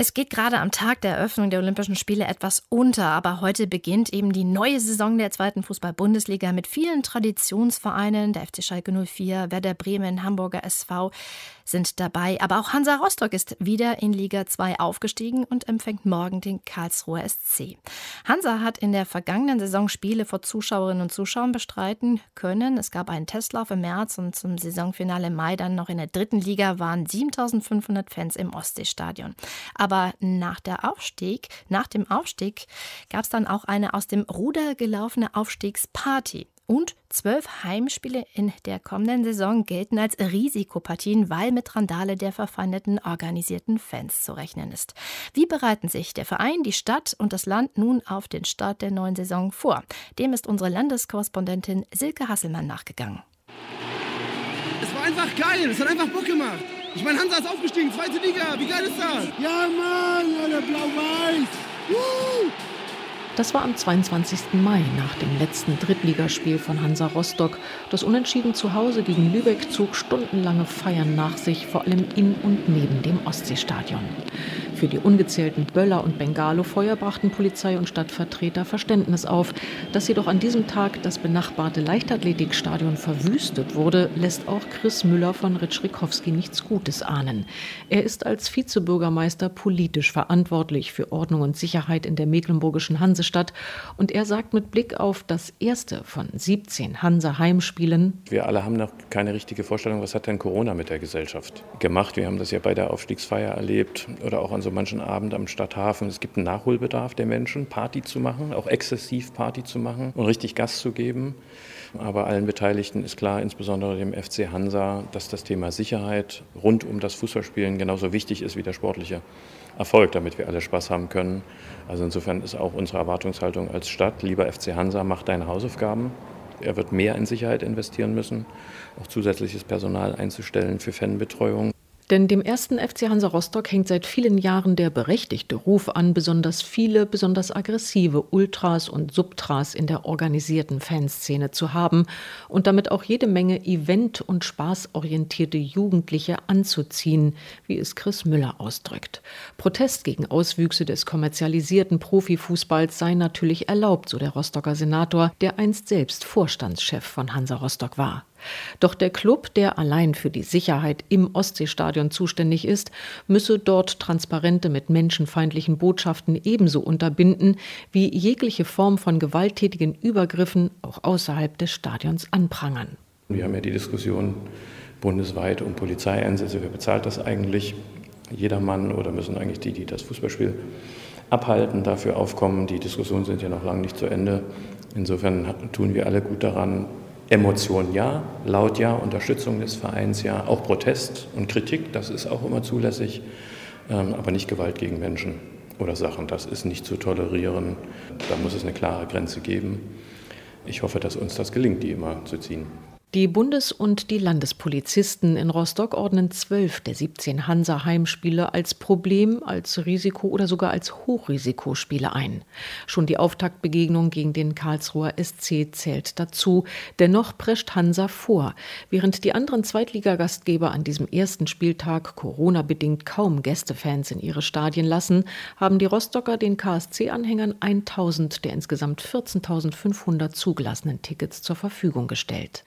es geht gerade am Tag der Eröffnung der Olympischen Spiele etwas unter, aber heute beginnt eben die neue Saison der zweiten Fußball-Bundesliga mit vielen Traditionsvereinen. Der FC Schalke 04, Werder Bremen, Hamburger SV sind dabei. Aber auch Hansa Rostock ist wieder in Liga 2 aufgestiegen und empfängt morgen den Karlsruher SC. Hansa hat in der vergangenen Saison Spiele vor Zuschauerinnen und Zuschauern bestreiten können. Es gab einen Testlauf im März und zum Saisonfinale im Mai dann noch in der dritten Liga waren 7500 Fans im Ostseestadion. Aber nach der Aufstieg, nach dem Aufstieg gab es dann auch eine aus dem Ruder gelaufene Aufstiegsparty. Und zwölf Heimspiele in der kommenden Saison gelten als Risikopartien, weil mit Randale der verfeindeten organisierten Fans zu rechnen ist. Wie bereiten sich der Verein, die Stadt und das Land nun auf den Start der neuen Saison vor? Dem ist unsere Landeskorrespondentin Silke Hasselmann nachgegangen. Es war einfach geil, es hat einfach Bock gemacht. Ich meine, Hansa ist aufgestiegen, zweite Liga, wie geil ist das? Ja, Mann, alle blau-weiß. Das war am 22. Mai nach dem letzten Drittligaspiel von Hansa Rostock. Das Unentschieden zu Hause gegen Lübeck zog stundenlange Feiern nach sich, vor allem in und neben dem Ostseestadion. Für die ungezählten Böller- und Bengalo-Feuer brachten Polizei und Stadtvertreter Verständnis auf. Dass jedoch an diesem Tag das benachbarte Leichtathletikstadion verwüstet wurde, lässt auch Chris Müller von Ritschrikowski nichts Gutes ahnen. Er ist als Vizebürgermeister politisch verantwortlich für Ordnung und Sicherheit in der mecklenburgischen Hansestadt und er sagt mit Blick auf das erste von 17 Hansa-Heimspielen: Wir alle haben noch keine richtige Vorstellung, was hat denn Corona mit der Gesellschaft gemacht. Wir haben das ja bei der Aufstiegsfeier erlebt oder auch an so so manchen Abend am Stadthafen. Es gibt einen Nachholbedarf der Menschen, Party zu machen, auch exzessiv Party zu machen und richtig Gas zu geben. Aber allen Beteiligten ist klar, insbesondere dem FC Hansa, dass das Thema Sicherheit rund um das Fußballspielen genauso wichtig ist wie der sportliche Erfolg, damit wir alle Spaß haben können. Also insofern ist auch unsere Erwartungshaltung als Stadt, lieber FC Hansa, mach deine Hausaufgaben. Er wird mehr in Sicherheit investieren müssen, auch zusätzliches Personal einzustellen für Fanbetreuung. Denn dem ersten FC Hansa Rostock hängt seit vielen Jahren der berechtigte Ruf an, besonders viele, besonders aggressive Ultras und Subtras in der organisierten Fanszene zu haben und damit auch jede Menge event- und spaßorientierte Jugendliche anzuziehen, wie es Chris Müller ausdrückt. Protest gegen Auswüchse des kommerzialisierten Profifußballs sei natürlich erlaubt, so der Rostocker Senator, der einst selbst Vorstandschef von Hansa Rostock war. Doch der Club, der allein für die Sicherheit im Ostseestadion zuständig ist, müsse dort Transparente mit menschenfeindlichen Botschaften ebenso unterbinden, wie jegliche Form von gewalttätigen Übergriffen auch außerhalb des Stadions anprangern. Wir haben ja die Diskussion bundesweit um Polizeieinsätze. Wer bezahlt das eigentlich? Jedermann oder müssen eigentlich die, die das Fußballspiel abhalten, dafür aufkommen? Die Diskussionen sind ja noch lange nicht zu Ende. Insofern tun wir alle gut daran, Emotionen ja, laut ja, Unterstützung des Vereins ja, auch Protest und Kritik, das ist auch immer zulässig, ähm, aber nicht Gewalt gegen Menschen oder Sachen. Das ist nicht zu tolerieren. Da muss es eine klare Grenze geben. Ich hoffe, dass uns das gelingt, die immer zu ziehen. Die Bundes- und die Landespolizisten in Rostock ordnen zwölf der 17 Hansa-Heimspiele als Problem, als Risiko oder sogar als Hochrisikospiele ein. Schon die Auftaktbegegnung gegen den Karlsruher SC zählt dazu. Dennoch prescht Hansa vor. Während die anderen Zweitligagastgeber an diesem ersten Spieltag Corona-bedingt kaum Gästefans in ihre Stadien lassen, haben die Rostocker den KSC-Anhängern 1000 der insgesamt 14.500 zugelassenen Tickets zur Verfügung gestellt.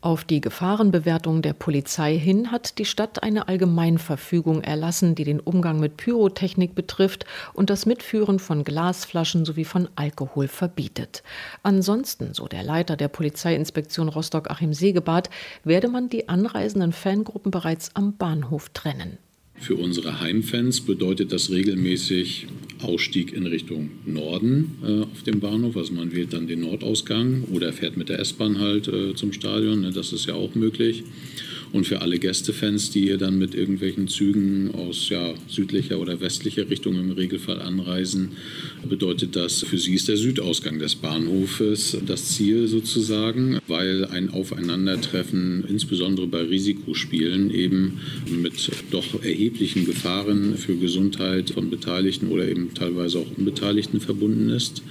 Auf die Gefahrenbewertung der Polizei hin hat die Stadt eine Allgemeinverfügung erlassen, die den Umgang mit Pyrotechnik betrifft und das Mitführen von Glasflaschen sowie von Alkohol verbietet. Ansonsten, so der Leiter der Polizeiinspektion Rostock Achim Segebart, werde man die anreisenden Fangruppen bereits am Bahnhof trennen. Für unsere Heimfans bedeutet das regelmäßig Ausstieg in Richtung Norden äh, auf dem Bahnhof. Also man wählt dann den Nordausgang oder fährt mit der S-Bahn halt äh, zum Stadion. Ne, das ist ja auch möglich. Und für alle Gästefans, die hier dann mit irgendwelchen Zügen aus ja, südlicher oder westlicher Richtung im Regelfall anreisen, bedeutet das, für sie ist der Südausgang des Bahnhofes das Ziel sozusagen, weil ein Aufeinandertreffen, insbesondere bei Risikospielen, eben mit doch erheblichen Gefahren für Gesundheit von Beteiligten oder eben teilweise auch Unbeteiligten verbunden ist.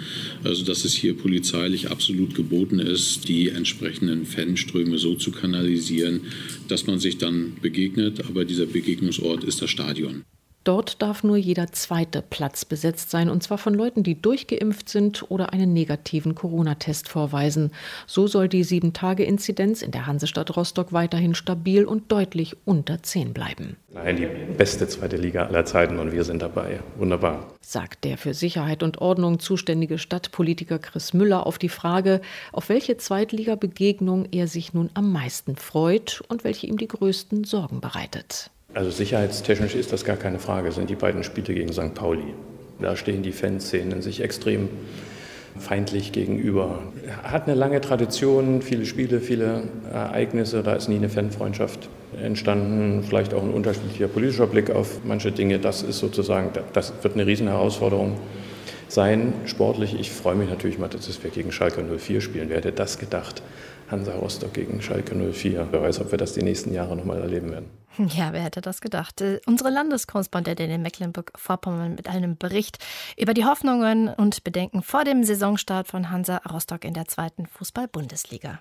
Also dass es hier polizeilich absolut geboten ist, die entsprechenden Fanströme so zu kanalisieren, dass man sich dann begegnet, aber dieser Begegnungsort ist das Stadion. Dort darf nur jeder zweite Platz besetzt sein, und zwar von Leuten, die durchgeimpft sind oder einen negativen Corona-Test vorweisen. So soll die Sieben-Tage-Inzidenz in der Hansestadt Rostock weiterhin stabil und deutlich unter 10 bleiben. Nein, die beste zweite Liga aller Zeiten und wir sind dabei. Wunderbar. Sagt der für Sicherheit und Ordnung zuständige Stadtpolitiker Chris Müller auf die Frage, auf welche Zweitliga-Begegnung er sich nun am meisten freut und welche ihm die größten Sorgen bereitet. Also sicherheitstechnisch ist das gar keine Frage, sind die beiden Spiele gegen St. Pauli. Da stehen die Fanszenen sich extrem feindlich gegenüber. Hat eine lange Tradition, viele Spiele, viele Ereignisse, da ist nie eine Fanfreundschaft entstanden, vielleicht auch ein unterschiedlicher politischer Blick auf manche Dinge. Das ist sozusagen, das wird eine riesen Herausforderung sein, sportlich. Ich freue mich natürlich mal, dass wir gegen Schalke 04 spielen. Wer hätte das gedacht? Hansa Rostock gegen Schalke 04. Wer weiß, ob wir das die nächsten Jahre noch mal erleben werden. Ja, wer hätte das gedacht? Äh, unsere Landeskorrespondentin in Mecklenburg-Vorpommern mit einem Bericht über die Hoffnungen und Bedenken vor dem Saisonstart von Hansa Rostock in der zweiten Fußball-Bundesliga.